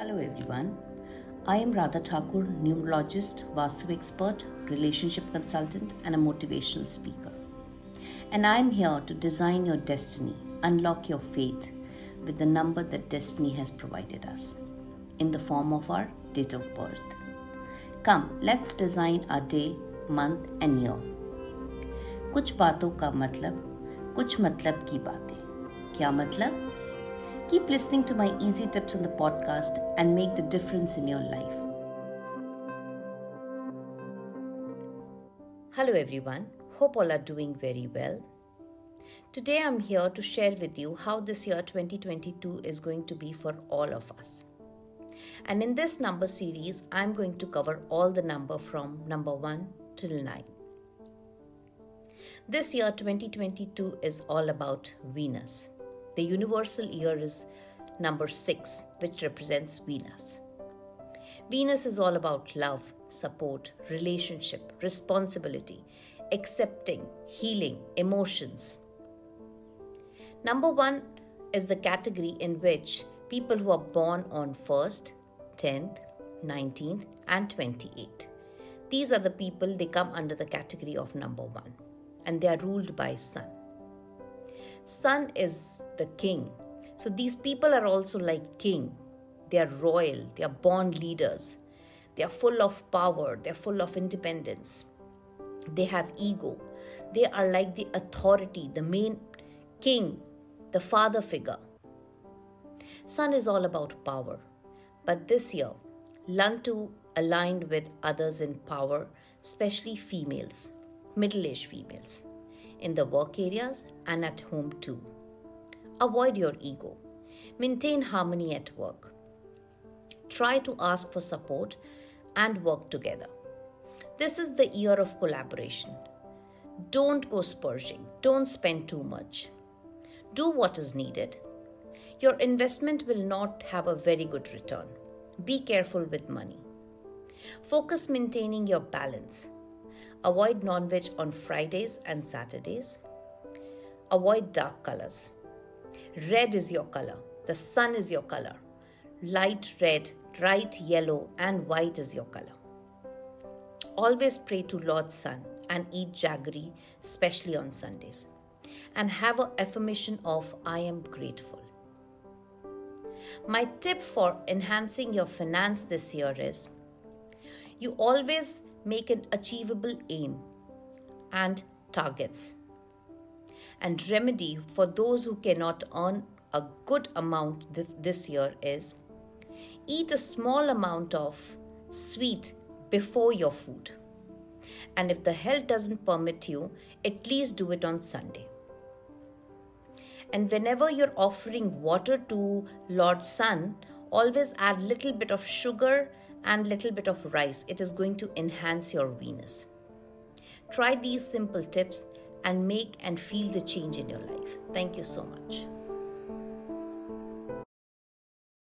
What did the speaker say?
Hello everyone. I am Rradha Thakkur, numerologist, Vastu expert, relationship consultant, and a motivational speaker. And I am here to design your destiny, unlock your fate with the number that destiny has provided us in the form of our date of birth. Come, let's design our day, month, and year. कुछ बातों का मतलब कुछ मतलब की बातें क्या मतलब Keep listening to my easy tips on the podcast and make the difference in your life. Hello, everyone. Hope all are doing very well. Today, I'm here to share with you how this year 2022 is going to be for all of us. And in this number series, I'm going to cover all the number from number 1 till 9. This year 2022 is all about Venus. The universal year is number 6, which represents Venus. Venus is all about love, support, relationship, responsibility, accepting, healing, emotions. Number 1 is the category in which people who are born on 1st, 10th, 19th, and 28th. These are the people, they come under the category of number 1 and they are ruled by Sun. Sun is the king. So these people are also like king. They are royal, they are born leaders. They are full of power, they are full of independence. They have ego. They are like the authority, the main king, the father figure. Sun is all about power. But this year, learn to align with others in power, especially females, middle aged females in the work areas and at home too. Avoid your ego. Maintain harmony at work. Try to ask for support and work together. This is the year of collaboration. Don't go spurging. Don't spend too much. Do what is needed. Your investment will not have a very good return. Be careful with money. Focus maintaining your balance. Avoid non veg on Fridays and Saturdays. Avoid dark colors. Red is your color. The sun is your color. Light red, bright yellow, and white is your color. Always pray to Lord Sun and eat jaggery, especially on Sundays. And have an affirmation of I am grateful. My tip for enhancing your finance this year is you always make an achievable aim and targets. And remedy for those who cannot earn a good amount th- this year is eat a small amount of sweet before your food. And if the health doesn't permit you, at least do it on Sunday. And whenever you're offering water to Lord Sun, always add little bit of sugar and little bit of rice. It is going to enhance your Venus. Try these simple tips and make and feel the change in your life. Thank you so much.